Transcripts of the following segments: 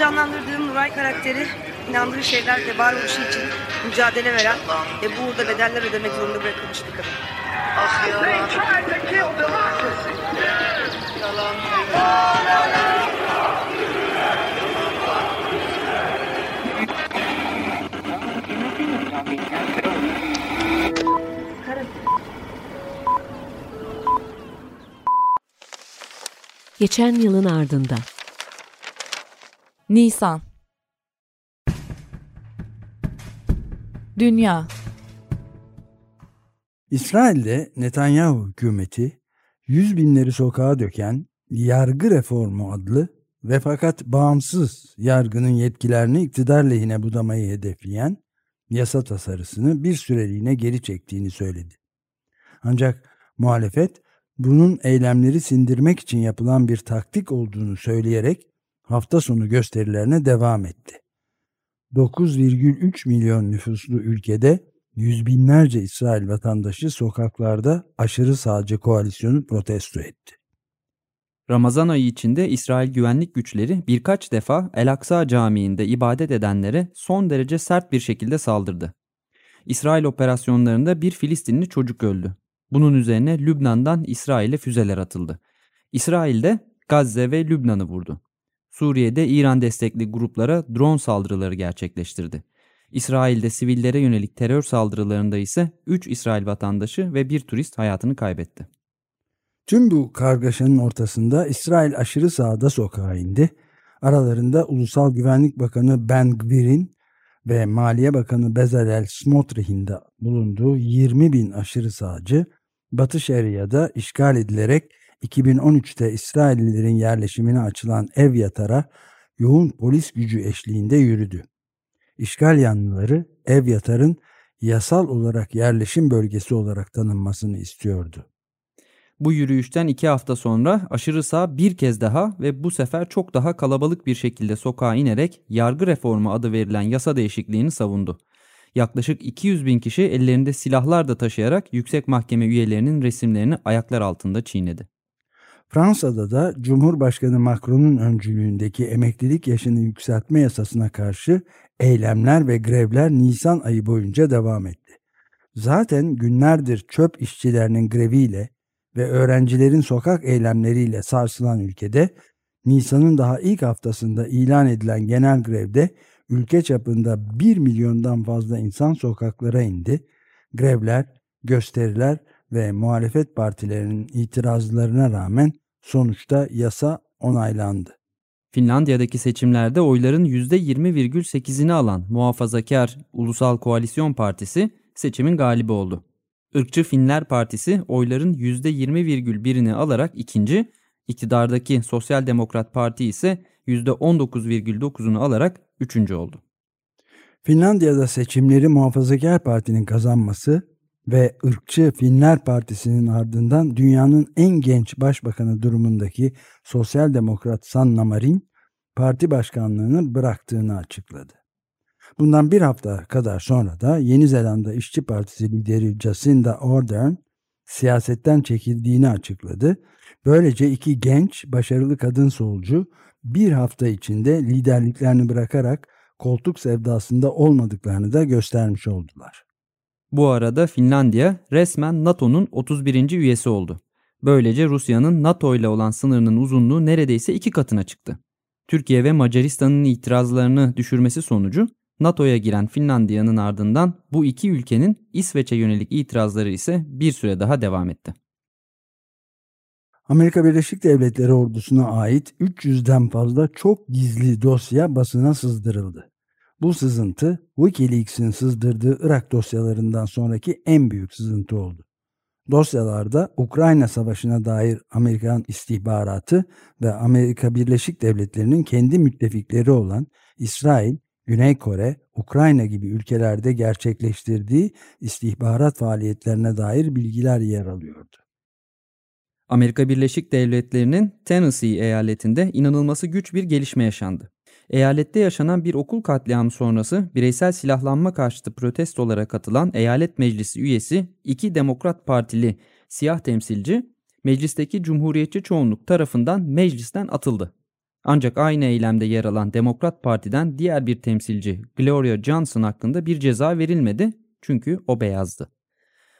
canlandırdığım Nuray karakteri inandığı şeylerle varoluşu için mücadele veren ve bu uğurda bedeller ödemek zorunda bırakılmış bir kadın. Ah yalan. Yalan. Geçen yılın ardından. Nisan Dünya İsrail'de Netanyahu hükümeti yüz binleri sokağa döken yargı reformu adlı ve fakat bağımsız yargının yetkilerini iktidar lehine budamayı hedefleyen yasa tasarısını bir süreliğine geri çektiğini söyledi. Ancak muhalefet bunun eylemleri sindirmek için yapılan bir taktik olduğunu söyleyerek hafta sonu gösterilerine devam etti. 9,3 milyon nüfuslu ülkede yüz binlerce İsrail vatandaşı sokaklarda aşırı sağcı koalisyonu protesto etti. Ramazan ayı içinde İsrail güvenlik güçleri birkaç defa El Aksa Camii'nde ibadet edenlere son derece sert bir şekilde saldırdı. İsrail operasyonlarında bir Filistinli çocuk öldü. Bunun üzerine Lübnan'dan İsrail'e füzeler atıldı. İsrail de Gazze ve Lübnan'ı vurdu. Suriye'de İran destekli gruplara drone saldırıları gerçekleştirdi. İsrail'de sivillere yönelik terör saldırılarında ise 3 İsrail vatandaşı ve bir turist hayatını kaybetti. Tüm bu kargaşanın ortasında İsrail aşırı sağda sokağa indi. Aralarında Ulusal Güvenlik Bakanı Ben Gvir'in ve Maliye Bakanı Bezalel Smotrich'in de bulunduğu 20 bin aşırı sağcı Batı Şeria'da işgal edilerek 2013'te İsraillilerin yerleşimine açılan ev yatara yoğun polis gücü eşliğinde yürüdü. İşgal yanlıları ev yatarın yasal olarak yerleşim bölgesi olarak tanınmasını istiyordu. Bu yürüyüşten iki hafta sonra aşırı sağ bir kez daha ve bu sefer çok daha kalabalık bir şekilde sokağa inerek yargı reformu adı verilen yasa değişikliğini savundu. Yaklaşık 200 bin kişi ellerinde silahlar da taşıyarak yüksek mahkeme üyelerinin resimlerini ayaklar altında çiğnedi. Fransa'da da Cumhurbaşkanı Macron'un öncülüğündeki emeklilik yaşını yükseltme yasasına karşı eylemler ve grevler Nisan ayı boyunca devam etti. Zaten günlerdir çöp işçilerinin greviyle ve öğrencilerin sokak eylemleriyle sarsılan ülkede Nisan'ın daha ilk haftasında ilan edilen genel grevde ülke çapında 1 milyondan fazla insan sokaklara indi. Grevler, gösteriler ve muhalefet partilerinin itirazlarına rağmen sonuçta yasa onaylandı. Finlandiya'daki seçimlerde oyların %20,8'ini alan muhafazakar Ulusal Koalisyon Partisi seçimin galibi oldu. Irkçı Finler Partisi oyların %20,1'ini alarak ikinci, iktidardaki Sosyal Demokrat Parti ise %19,9'unu alarak üçüncü oldu. Finlandiya'da seçimleri Muhafazakar Parti'nin kazanması ve ırkçı Finler Partisi'nin ardından dünyanın en genç başbakanı durumundaki Sosyal Demokrat Sanna Marin parti başkanlığını bıraktığını açıkladı. Bundan bir hafta kadar sonra da Yeni Zelanda İşçi Partisi lideri Jacinda Ardern siyasetten çekildiğini açıkladı. Böylece iki genç, başarılı kadın solcu bir hafta içinde liderliklerini bırakarak koltuk sevdasında olmadıklarını da göstermiş oldular. Bu arada Finlandiya resmen NATO'nun 31. üyesi oldu. Böylece Rusya'nın NATO ile olan sınırının uzunluğu neredeyse iki katına çıktı. Türkiye ve Macaristan'ın itirazlarını düşürmesi sonucu NATO'ya giren Finlandiya'nın ardından bu iki ülkenin İsveç'e yönelik itirazları ise bir süre daha devam etti. Amerika Birleşik Devletleri ordusuna ait 300'den fazla çok gizli dosya basına sızdırıldı. Bu sızıntı Wikileaks'in sızdırdığı Irak dosyalarından sonraki en büyük sızıntı oldu. Dosyalarda Ukrayna Savaşı'na dair Amerikan istihbaratı ve Amerika Birleşik Devletleri'nin kendi müttefikleri olan İsrail, Güney Kore, Ukrayna gibi ülkelerde gerçekleştirdiği istihbarat faaliyetlerine dair bilgiler yer alıyordu. Amerika Birleşik Devletleri'nin Tennessee eyaletinde inanılması güç bir gelişme yaşandı. Eyalette yaşanan bir okul katliamı sonrası bireysel silahlanma karşıtı protestolara katılan eyalet meclisi üyesi iki Demokrat Partili siyah temsilci meclisteki cumhuriyetçi çoğunluk tarafından meclisten atıldı. Ancak aynı eylemde yer alan Demokrat Parti'den diğer bir temsilci Gloria Johnson hakkında bir ceza verilmedi çünkü o beyazdı.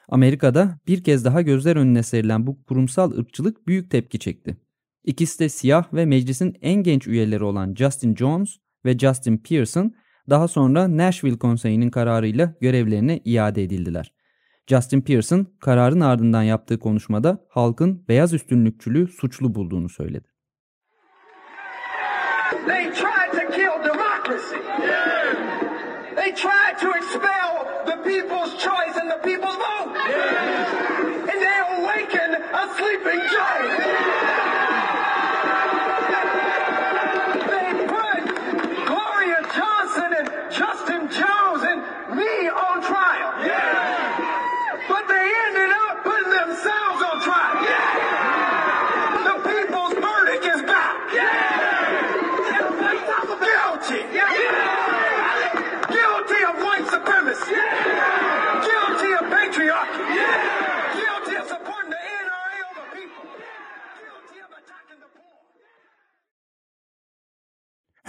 Amerika'da bir kez daha gözler önüne serilen bu kurumsal ırkçılık büyük tepki çekti. İkisi de siyah ve meclisin en genç üyeleri olan Justin Jones ve Justin Pearson daha sonra Nashville Konseyi'nin kararıyla görevlerine iade edildiler. Justin Pearson kararın ardından yaptığı konuşmada halkın beyaz üstünlükçülüğü suçlu bulduğunu söyledi. They tried to kill democracy. They tried to expel the people's choice and the people's vote. And they awakened a sleeping giant.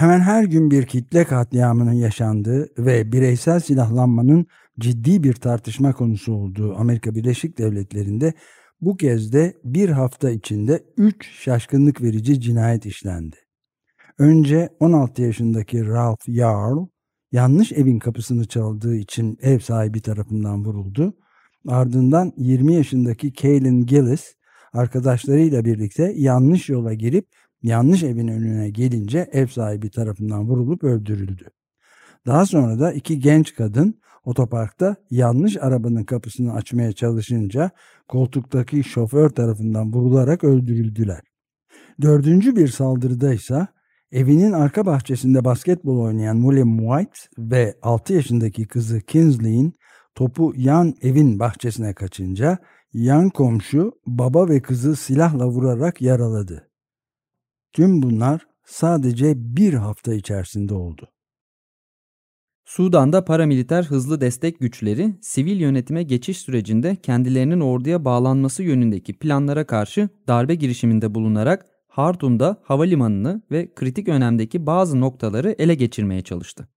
Hemen her gün bir kitle katliamının yaşandığı ve bireysel silahlanmanın ciddi bir tartışma konusu olduğu Amerika Birleşik Devletleri'nde bu kez de bir hafta içinde 3 şaşkınlık verici cinayet işlendi. Önce 16 yaşındaki Ralph Yarl yanlış evin kapısını çaldığı için ev sahibi tarafından vuruldu. Ardından 20 yaşındaki Kaylin Gillis arkadaşlarıyla birlikte yanlış yola girip yanlış evin önüne gelince ev sahibi tarafından vurulup öldürüldü. Daha sonra da iki genç kadın otoparkta yanlış arabanın kapısını açmaya çalışınca koltuktaki şoför tarafından vurularak öldürüldüler. Dördüncü bir saldırıda ise evinin arka bahçesinde basketbol oynayan William White ve 6 yaşındaki kızı Kinsley'in topu yan evin bahçesine kaçınca yan komşu baba ve kızı silahla vurarak yaraladı. Tüm bunlar sadece bir hafta içerisinde oldu. Sudan'da paramiliter hızlı destek güçleri sivil yönetime geçiş sürecinde kendilerinin orduya bağlanması yönündeki planlara karşı darbe girişiminde bulunarak Hartum'da havalimanını ve kritik önemdeki bazı noktaları ele geçirmeye çalıştı.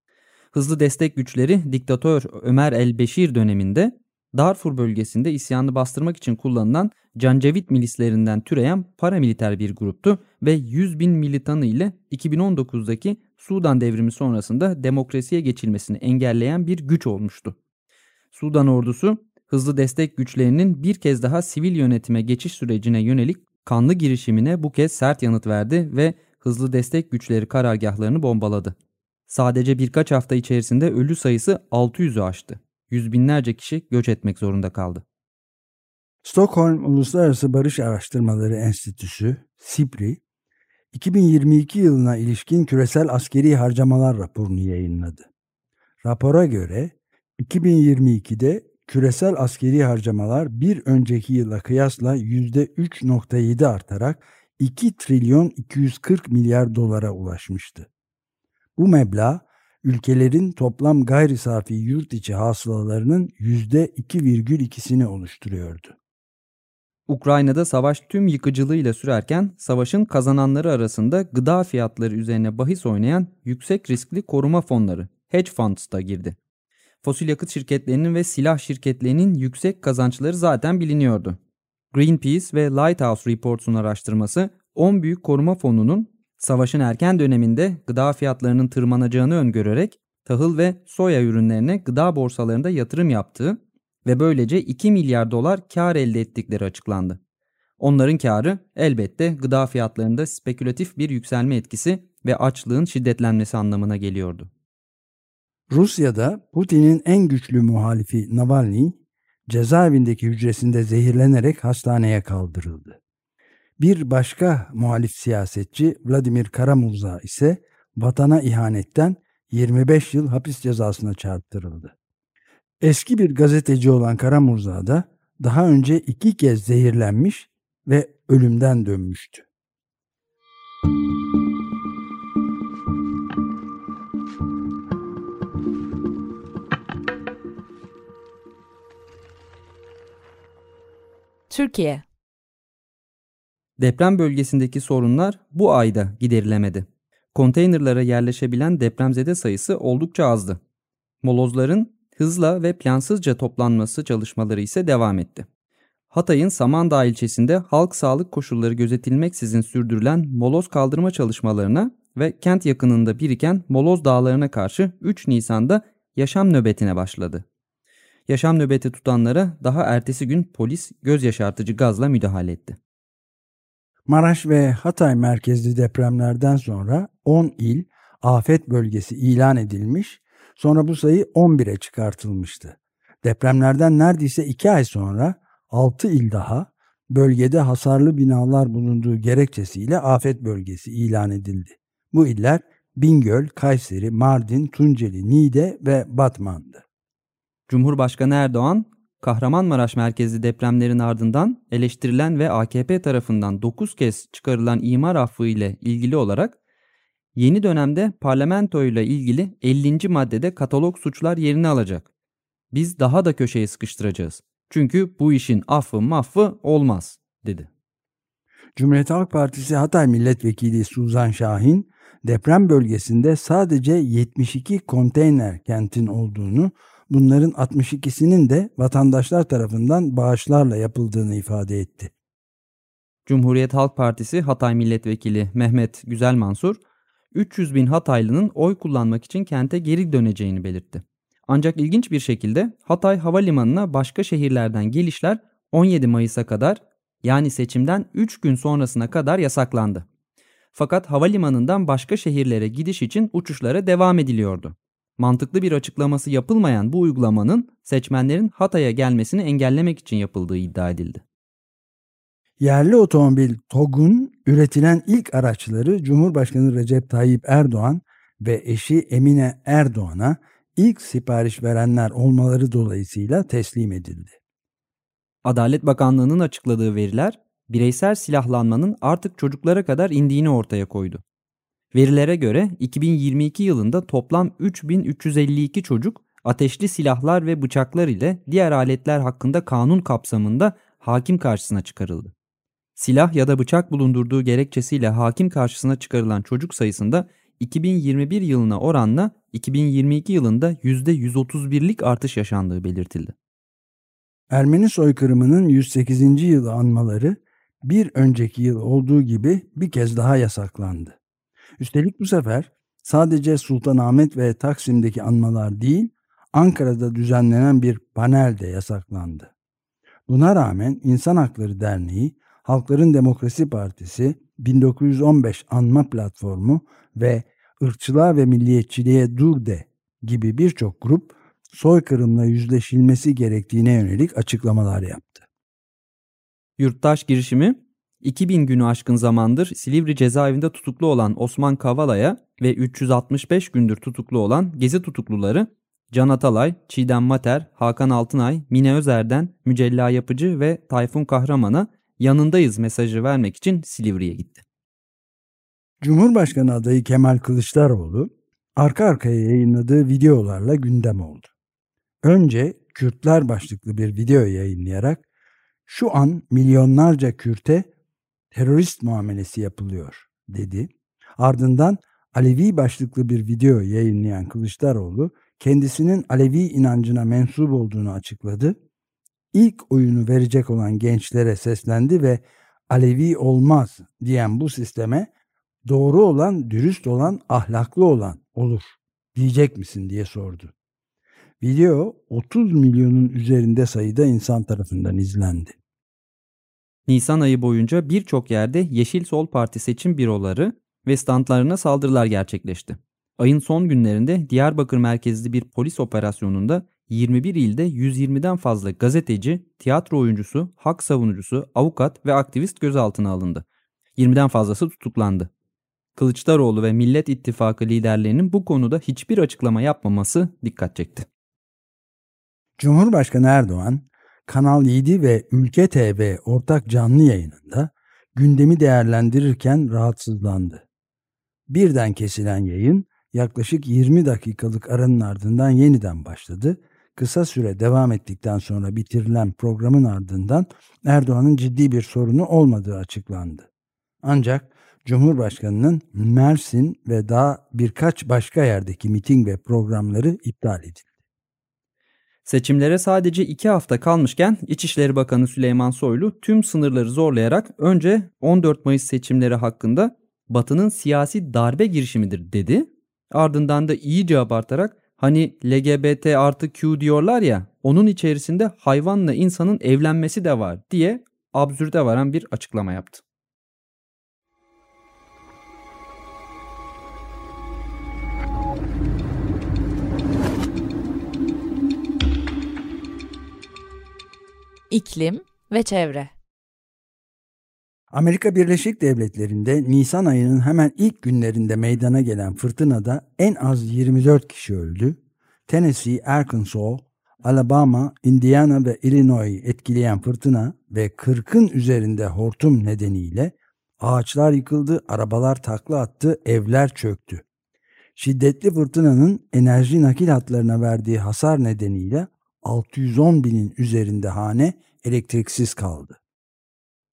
Hızlı destek güçleri diktatör Ömer el-Beşir döneminde Darfur bölgesinde isyanı bastırmak için kullanılan Cancevit milislerinden türeyen paramiliter bir gruptu ve 100 bin militanı ile 2019'daki Sudan devrimi sonrasında demokrasiye geçilmesini engelleyen bir güç olmuştu. Sudan ordusu hızlı destek güçlerinin bir kez daha sivil yönetime geçiş sürecine yönelik kanlı girişimine bu kez sert yanıt verdi ve hızlı destek güçleri karargahlarını bombaladı. Sadece birkaç hafta içerisinde ölü sayısı 600'ü aştı. Yüz binlerce kişi göç etmek zorunda kaldı. Stockholm Uluslararası Barış Araştırmaları Enstitüsü, SIPRI, 2022 yılına ilişkin küresel askeri harcamalar raporunu yayınladı. Rapora göre 2022'de küresel askeri harcamalar bir önceki yıla kıyasla %3.7 artarak 2 trilyon 240 milyar dolara ulaşmıştı. Bu meblağ ülkelerin toplam gayri safi yurt içi hasılalarının %2,2'sini oluşturuyordu. Ukrayna'da savaş tüm yıkıcılığıyla sürerken savaşın kazananları arasında gıda fiyatları üzerine bahis oynayan yüksek riskli koruma fonları hedge funds da girdi. Fosil yakıt şirketlerinin ve silah şirketlerinin yüksek kazançları zaten biliniyordu. Greenpeace ve Lighthouse Reports'un araştırması 10 büyük koruma fonunun savaşın erken döneminde gıda fiyatlarının tırmanacağını öngörerek tahıl ve soya ürünlerine gıda borsalarında yatırım yaptığı ve böylece 2 milyar dolar kar elde ettikleri açıklandı. Onların karı elbette gıda fiyatlarında spekülatif bir yükselme etkisi ve açlığın şiddetlenmesi anlamına geliyordu. Rusya'da Putin'in en güçlü muhalifi Navalny cezaevindeki hücresinde zehirlenerek hastaneye kaldırıldı. Bir başka muhalif siyasetçi Vladimir Karamurza ise vatana ihanetten 25 yıl hapis cezasına çarptırıldı. Eski bir gazeteci olan Karamurza da daha önce iki kez zehirlenmiş ve ölümden dönmüştü. Türkiye Deprem bölgesindeki sorunlar bu ayda giderilemedi. Konteynerlara yerleşebilen depremzede sayısı oldukça azdı. Molozların hızla ve plansızca toplanması çalışmaları ise devam etti. Hatay'ın Samandağ ilçesinde halk sağlık koşulları gözetilmeksizin sürdürülen moloz kaldırma çalışmalarına ve kent yakınında biriken moloz dağlarına karşı 3 Nisan'da yaşam nöbetine başladı. Yaşam nöbeti tutanlara daha ertesi gün polis göz yaşartıcı gazla müdahale etti. Maraş ve Hatay merkezli depremlerden sonra 10 il afet bölgesi ilan edilmiş, sonra bu sayı 11'e çıkartılmıştı. Depremlerden neredeyse 2 ay sonra 6 il daha bölgede hasarlı binalar bulunduğu gerekçesiyle afet bölgesi ilan edildi. Bu iller Bingöl, Kayseri, Mardin, Tunceli, Niğde ve Batman'dı. Cumhurbaşkanı Erdoğan, Kahramanmaraş merkezli depremlerin ardından eleştirilen ve AKP tarafından 9 kez çıkarılan imar affı ile ilgili olarak yeni dönemde parlamento ile ilgili 50. maddede katalog suçlar yerini alacak. Biz daha da köşeye sıkıştıracağız. Çünkü bu işin affı maffı olmaz dedi. Cumhuriyet Halk Partisi Hatay Milletvekili Suzan Şahin deprem bölgesinde sadece 72 konteyner kentin olduğunu, bunların 62'sinin de vatandaşlar tarafından bağışlarla yapıldığını ifade etti. Cumhuriyet Halk Partisi Hatay Milletvekili Mehmet Güzel Mansur, 300 bin Hataylı'nın oy kullanmak için kente geri döneceğini belirtti. Ancak ilginç bir şekilde Hatay Havalimanı'na başka şehirlerden gelişler 17 Mayıs'a kadar yani seçimden 3 gün sonrasına kadar yasaklandı. Fakat havalimanından başka şehirlere gidiş için uçuşlara devam ediliyordu. Mantıklı bir açıklaması yapılmayan bu uygulamanın seçmenlerin Hatay'a gelmesini engellemek için yapıldığı iddia edildi. Yerli otomobil TOG'un üretilen ilk araçları Cumhurbaşkanı Recep Tayyip Erdoğan ve eşi Emine Erdoğan'a ilk sipariş verenler olmaları dolayısıyla teslim edildi. Adalet Bakanlığı'nın açıkladığı veriler bireysel silahlanmanın artık çocuklara kadar indiğini ortaya koydu. Verilere göre 2022 yılında toplam 3352 çocuk ateşli silahlar ve bıçaklar ile diğer aletler hakkında kanun kapsamında hakim karşısına çıkarıldı. Silah ya da bıçak bulundurduğu gerekçesiyle hakim karşısına çıkarılan çocuk sayısında 2021 yılına oranla 2022 yılında %131'lik artış yaşandığı belirtildi. Ermeni soykırımının 108. yılı anmaları bir önceki yıl olduğu gibi bir kez daha yasaklandı. Üstelik bu sefer sadece Sultanahmet ve Taksim'deki anmalar değil, Ankara'da düzenlenen bir panel de yasaklandı. Buna rağmen İnsan Hakları Derneği, Halkların Demokrasi Partisi, 1915 Anma Platformu ve ırkçılığa ve milliyetçiliğe dur de gibi birçok grup soykırımla yüzleşilmesi gerektiğine yönelik açıklamalar yaptı. Yurttaş girişimi 2000 günü aşkın zamandır Silivri cezaevinde tutuklu olan Osman Kavala'ya ve 365 gündür tutuklu olan gezi tutukluları Can Atalay, Çiğdem Mater, Hakan Altınay, Mine Özer'den Mücella Yapıcı ve Tayfun Kahraman'a yanındayız mesajı vermek için Silivri'ye gitti. Cumhurbaşkanı adayı Kemal Kılıçdaroğlu arka arkaya yayınladığı videolarla gündem oldu. Önce Kürtler başlıklı bir video yayınlayarak şu an milyonlarca Kürt'e terörist muamelesi yapılıyor dedi. Ardından Alevi başlıklı bir video yayınlayan Kılıçdaroğlu kendisinin Alevi inancına mensup olduğunu açıkladı. İlk oyunu verecek olan gençlere seslendi ve Alevi olmaz diyen bu sisteme doğru olan, dürüst olan, ahlaklı olan olur diyecek misin diye sordu. Video 30 milyonun üzerinde sayıda insan tarafından izlendi. Nisan ayı boyunca birçok yerde Yeşil Sol Parti seçim büroları ve standlarına saldırılar gerçekleşti. Ayın son günlerinde Diyarbakır merkezli bir polis operasyonunda 21 ilde 120'den fazla gazeteci, tiyatro oyuncusu, hak savunucusu, avukat ve aktivist gözaltına alındı. 20'den fazlası tutuklandı. Kılıçdaroğlu ve Millet İttifakı liderlerinin bu konuda hiçbir açıklama yapmaması dikkat çekti. Cumhurbaşkanı Erdoğan, Kanal 7 ve Ülke TV ortak canlı yayınında gündemi değerlendirirken rahatsızlandı. Birden kesilen yayın yaklaşık 20 dakikalık aranın ardından yeniden başladı. kısa süre devam ettikten sonra bitirilen programın ardından Erdoğan'ın ciddi bir sorunu olmadığı açıklandı. Ancak Cumhurbaşkanı'nın Mersin ve daha birkaç başka yerdeki miting ve programları iptal edildi. Seçimlere sadece iki hafta kalmışken İçişleri Bakanı Süleyman Soylu tüm sınırları zorlayarak önce 14 Mayıs seçimleri hakkında Batı'nın siyasi darbe girişimidir dedi. Ardından da iyice abartarak hani LGBT artı Q diyorlar ya onun içerisinde hayvanla insanın evlenmesi de var diye absürde varan bir açıklama yaptı. İklim ve çevre. Amerika Birleşik Devletleri'nde Nisan ayının hemen ilk günlerinde meydana gelen fırtınada en az 24 kişi öldü. Tennessee, Arkansas, Alabama, Indiana ve Illinois etkileyen fırtına ve 40'ın üzerinde hortum nedeniyle ağaçlar yıkıldı, arabalar takla attı, evler çöktü. Şiddetli fırtınanın enerji nakil hatlarına verdiği hasar nedeniyle 610 binin üzerinde hane elektriksiz kaldı.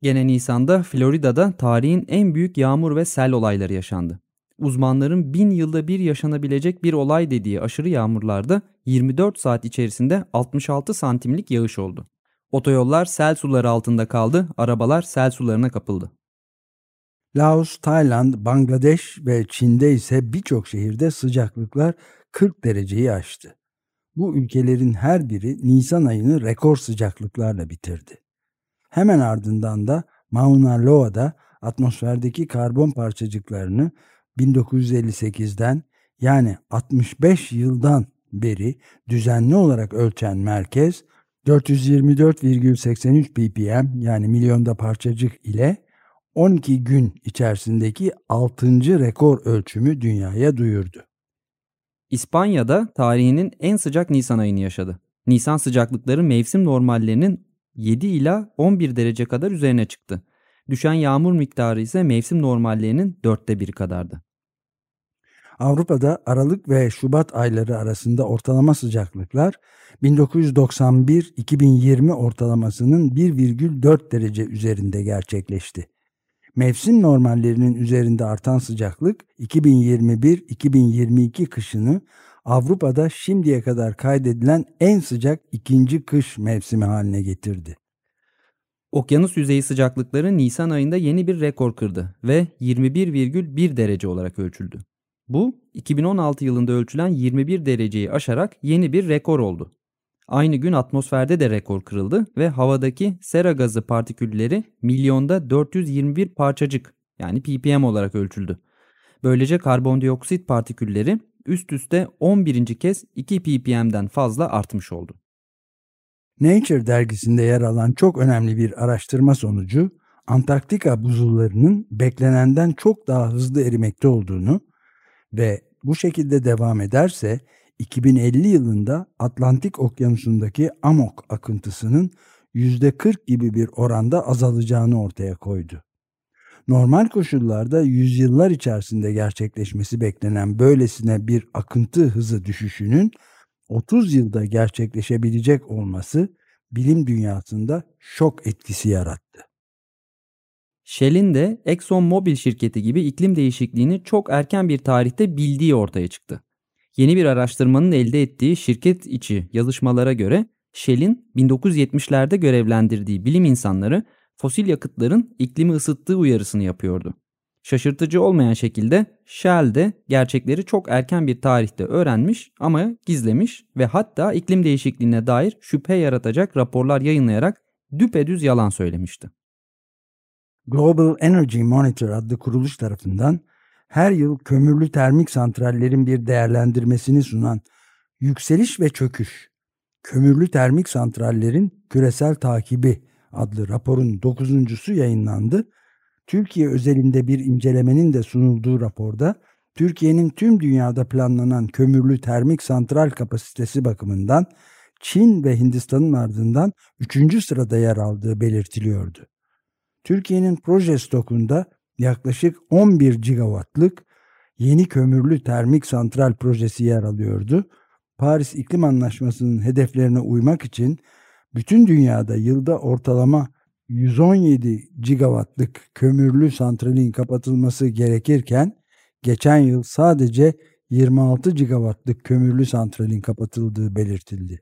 Gene Nisan'da Florida'da tarihin en büyük yağmur ve sel olayları yaşandı. Uzmanların bin yılda bir yaşanabilecek bir olay dediği aşırı yağmurlarda 24 saat içerisinde 66 santimlik yağış oldu. Otoyollar sel suları altında kaldı, arabalar sel sularına kapıldı. Laos, Tayland, Bangladeş ve Çin'de ise birçok şehirde sıcaklıklar 40 dereceyi aştı. Bu ülkelerin her biri Nisan ayını rekor sıcaklıklarla bitirdi. Hemen ardından da Mauna Loa'da atmosferdeki karbon parçacıklarını 1958'den yani 65 yıldan beri düzenli olarak ölçen merkez 424,83 ppm yani milyonda parçacık ile 12 gün içerisindeki 6. rekor ölçümü dünyaya duyurdu. İspanya'da tarihinin en sıcak Nisan ayını yaşadı. Nisan sıcaklıkları mevsim normallerinin 7 ila 11 derece kadar üzerine çıktı. Düşen yağmur miktarı ise mevsim normallerinin dörtte biri kadardı. Avrupa'da Aralık ve Şubat ayları arasında ortalama sıcaklıklar 1991-2020 ortalamasının 1,4 derece üzerinde gerçekleşti. Mevsim normallerinin üzerinde artan sıcaklık 2021-2022 kışını Avrupa'da şimdiye kadar kaydedilen en sıcak ikinci kış mevsimi haline getirdi. Okyanus yüzeyi sıcaklıkları Nisan ayında yeni bir rekor kırdı ve 21,1 derece olarak ölçüldü. Bu 2016 yılında ölçülen 21 dereceyi aşarak yeni bir rekor oldu. Aynı gün atmosferde de rekor kırıldı ve havadaki sera gazı partikülleri milyonda 421 parçacık yani ppm olarak ölçüldü. Böylece karbondioksit partikülleri üst üste 11. kez 2 ppm'den fazla artmış oldu. Nature dergisinde yer alan çok önemli bir araştırma sonucu Antarktika buzullarının beklenenden çok daha hızlı erimekte olduğunu ve bu şekilde devam ederse 2050 yılında Atlantik Okyanusu'ndaki amok akıntısının %40 gibi bir oranda azalacağını ortaya koydu. Normal koşullarda yüzyıllar içerisinde gerçekleşmesi beklenen böylesine bir akıntı hızı düşüşünün 30 yılda gerçekleşebilecek olması bilim dünyasında şok etkisi yarattı. Shell'in de ExxonMobil şirketi gibi iklim değişikliğini çok erken bir tarihte bildiği ortaya çıktı. Yeni bir araştırmanın elde ettiği şirket içi yazışmalara göre Shell'in 1970'lerde görevlendirdiği bilim insanları fosil yakıtların iklimi ısıttığı uyarısını yapıyordu. Şaşırtıcı olmayan şekilde Shell de gerçekleri çok erken bir tarihte öğrenmiş ama gizlemiş ve hatta iklim değişikliğine dair şüphe yaratacak raporlar yayınlayarak düpedüz yalan söylemişti. Global Energy Monitor adlı kuruluş tarafından her yıl kömürlü termik santrallerin bir değerlendirmesini sunan Yükseliş ve Çöküş, Kömürlü Termik Santrallerin Küresel Takibi adlı raporun dokuzuncusu yayınlandı. Türkiye özelinde bir incelemenin de sunulduğu raporda Türkiye'nin tüm dünyada planlanan kömürlü termik santral kapasitesi bakımından Çin ve Hindistan'ın ardından 3. sırada yer aldığı belirtiliyordu. Türkiye'nin proje stokunda yaklaşık 11 gigawattlık yeni kömürlü termik santral projesi yer alıyordu. Paris İklim Anlaşması'nın hedeflerine uymak için bütün dünyada yılda ortalama 117 gigawattlık kömürlü santralin kapatılması gerekirken geçen yıl sadece 26 gigawattlık kömürlü santralin kapatıldığı belirtildi.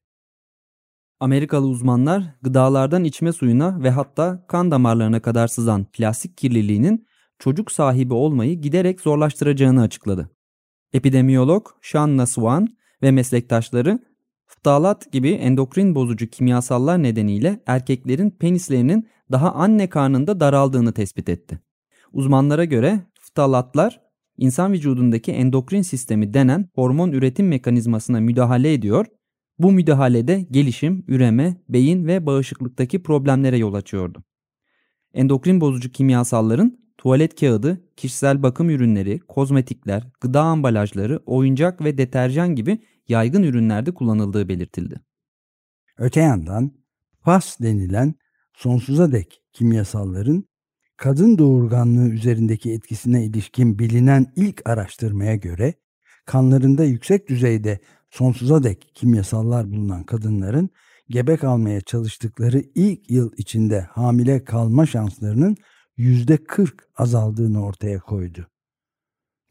Amerikalı uzmanlar gıdalardan içme suyuna ve hatta kan damarlarına kadar sızan plastik kirliliğinin çocuk sahibi olmayı giderek zorlaştıracağını açıkladı. Epidemiyolog Shanna Swan ve meslektaşları ftalat gibi endokrin bozucu kimyasallar nedeniyle erkeklerin penislerinin daha anne karnında daraldığını tespit etti. Uzmanlara göre ftalatlar insan vücudundaki endokrin sistemi denen hormon üretim mekanizmasına müdahale ediyor. Bu müdahalede gelişim, üreme, beyin ve bağışıklıktaki problemlere yol açıyordu. Endokrin bozucu kimyasalların tuvalet kağıdı, kişisel bakım ürünleri, kozmetikler, gıda ambalajları, oyuncak ve deterjan gibi yaygın ürünlerde kullanıldığı belirtildi. Öte yandan PAS denilen sonsuza dek kimyasalların kadın doğurganlığı üzerindeki etkisine ilişkin bilinen ilk araştırmaya göre kanlarında yüksek düzeyde sonsuza dek kimyasallar bulunan kadınların gebe kalmaya çalıştıkları ilk yıl içinde hamile kalma şanslarının %40 azaldığını ortaya koydu.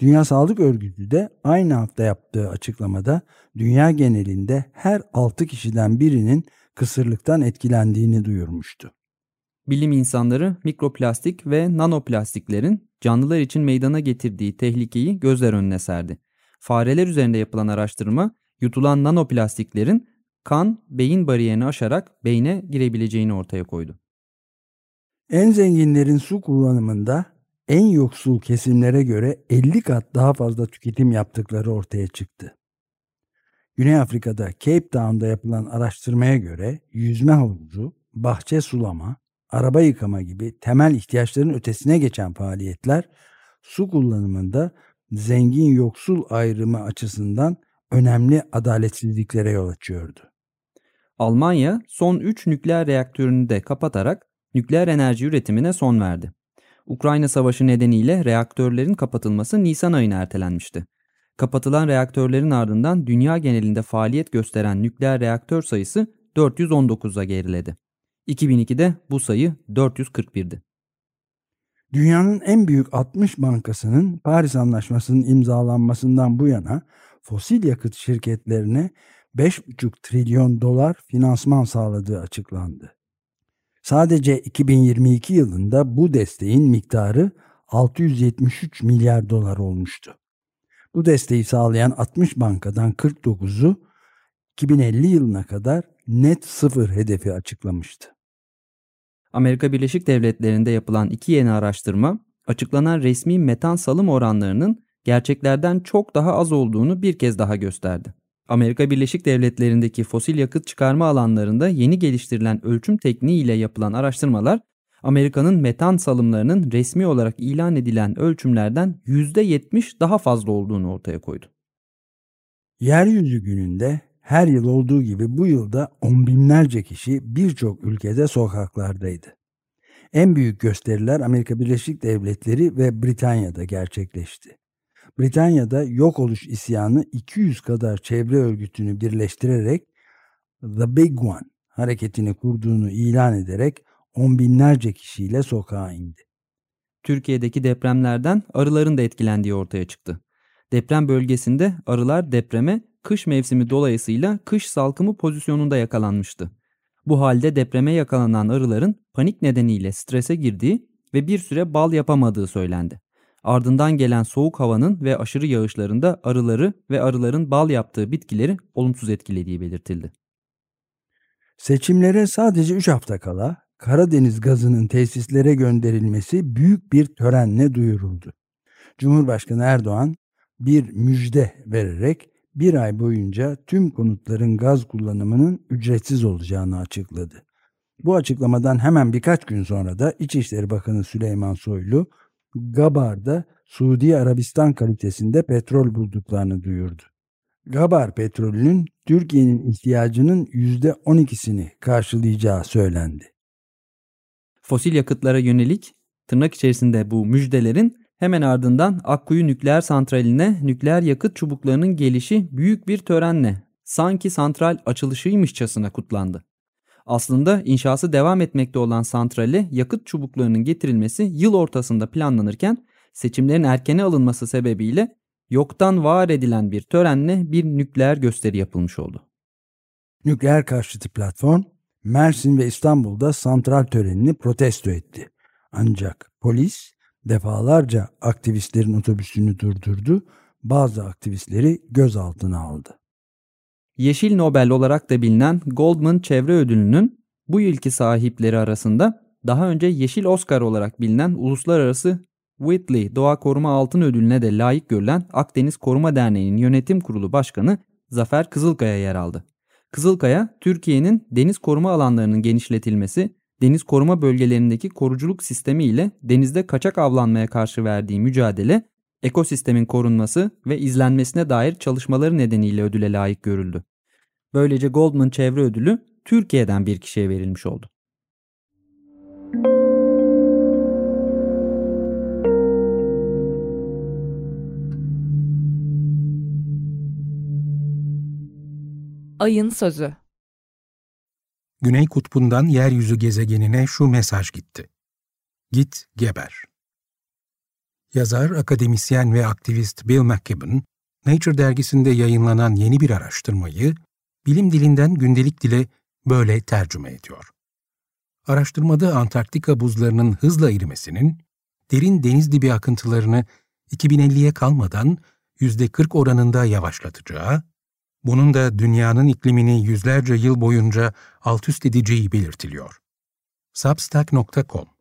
Dünya Sağlık Örgütü de aynı hafta yaptığı açıklamada dünya genelinde her 6 kişiden birinin kısırlıktan etkilendiğini duyurmuştu. Bilim insanları mikroplastik ve nanoplastiklerin canlılar için meydana getirdiği tehlikeyi gözler önüne serdi. Fareler üzerinde yapılan araştırma yutulan nanoplastiklerin kan beyin bariyerini aşarak beyne girebileceğini ortaya koydu. En zenginlerin su kullanımında en yoksul kesimlere göre 50 kat daha fazla tüketim yaptıkları ortaya çıktı. Güney Afrika'da Cape Town'da yapılan araştırmaya göre yüzme havuzu, bahçe sulama, araba yıkama gibi temel ihtiyaçların ötesine geçen faaliyetler su kullanımında zengin yoksul ayrımı açısından önemli adaletsizliklere yol açıyordu. Almanya son 3 nükleer reaktörünü de kapatarak nükleer enerji üretimine son verdi. Ukrayna Savaşı nedeniyle reaktörlerin kapatılması Nisan ayına ertelenmişti. Kapatılan reaktörlerin ardından dünya genelinde faaliyet gösteren nükleer reaktör sayısı 419'a geriledi. 2002'de bu sayı 441'di. Dünyanın en büyük 60 bankasının Paris Anlaşması'nın imzalanmasından bu yana fosil yakıt şirketlerine 5,5 trilyon dolar finansman sağladığı açıklandı. Sadece 2022 yılında bu desteğin miktarı 673 milyar dolar olmuştu. Bu desteği sağlayan 60 bankadan 49'u 2050 yılına kadar net sıfır hedefi açıklamıştı. Amerika Birleşik Devletleri'nde yapılan iki yeni araştırma, açıklanan resmi metan salım oranlarının gerçeklerden çok daha az olduğunu bir kez daha gösterdi. Amerika Birleşik Devletleri'ndeki fosil yakıt çıkarma alanlarında yeni geliştirilen ölçüm tekniği ile yapılan araştırmalar, Amerika'nın metan salımlarının resmi olarak ilan edilen ölçümlerden %70 daha fazla olduğunu ortaya koydu. Yeryüzü gününde her yıl olduğu gibi bu yılda on binlerce kişi birçok ülkede sokaklardaydı. En büyük gösteriler Amerika Birleşik Devletleri ve Britanya'da gerçekleşti. Britanya'da yok oluş isyanı 200 kadar çevre örgütünü birleştirerek The Big One hareketini kurduğunu ilan ederek on binlerce kişiyle sokağa indi. Türkiye'deki depremlerden arıların da etkilendiği ortaya çıktı. Deprem bölgesinde arılar depreme kış mevsimi dolayısıyla kış salkımı pozisyonunda yakalanmıştı. Bu halde depreme yakalanan arıların panik nedeniyle strese girdiği ve bir süre bal yapamadığı söylendi. Ardından gelen soğuk havanın ve aşırı yağışlarında arıları ve arıların bal yaptığı bitkileri olumsuz etkilediği belirtildi. Seçimlere sadece 3 hafta kala Karadeniz gazının tesislere gönderilmesi büyük bir törenle duyuruldu. Cumhurbaşkanı Erdoğan bir müjde vererek bir ay boyunca tüm konutların gaz kullanımının ücretsiz olacağını açıkladı. Bu açıklamadan hemen birkaç gün sonra da İçişleri Bakanı Süleyman Soylu, Gabar'da Suudi Arabistan kalitesinde petrol bulduklarını duyurdu. Gabar petrolünün Türkiye'nin ihtiyacının %12'sini karşılayacağı söylendi. Fosil yakıtlara yönelik tırnak içerisinde bu müjdelerin hemen ardından Akkuyu Nükleer Santrali'ne nükleer yakıt çubuklarının gelişi büyük bir törenle sanki santral açılışıymışçasına kutlandı. Aslında inşası devam etmekte olan santrale yakıt çubuklarının getirilmesi yıl ortasında planlanırken seçimlerin erkene alınması sebebiyle yoktan var edilen bir törenle bir nükleer gösteri yapılmış oldu. Nükleer karşıtı platform Mersin ve İstanbul'da santral törenini protesto etti. Ancak polis defalarca aktivistlerin otobüsünü durdurdu, bazı aktivistleri gözaltına aldı. Yeşil Nobel olarak da bilinen Goldman Çevre Ödülü'nün bu yılki sahipleri arasında daha önce Yeşil Oscar olarak bilinen uluslararası Whitley Doğa Koruma Altın Ödülüne de layık görülen Akdeniz Koruma Derneği'nin yönetim kurulu başkanı Zafer Kızılkaya yer aldı. Kızılkaya, Türkiye'nin deniz koruma alanlarının genişletilmesi, deniz koruma bölgelerindeki koruculuk sistemi ile denizde kaçak avlanmaya karşı verdiği mücadele, ekosistemin korunması ve izlenmesine dair çalışmaları nedeniyle ödüle layık görüldü. Böylece Goldman Çevre Ödülü Türkiye'den bir kişiye verilmiş oldu. Ayın Sözü Güney Kutbu'ndan yeryüzü gezegenine şu mesaj gitti. Git geber. Yazar, akademisyen ve aktivist Bill McKibben, Nature dergisinde yayınlanan yeni bir araştırmayı bilim dilinden gündelik dile böyle tercüme ediyor. Araştırmada Antarktika buzlarının hızla erimesinin derin deniz dibi akıntılarını 2050'ye kalmadan %40 oranında yavaşlatacağı, bunun da dünyanın iklimini yüzlerce yıl boyunca alt üst edeceği belirtiliyor. Substack.com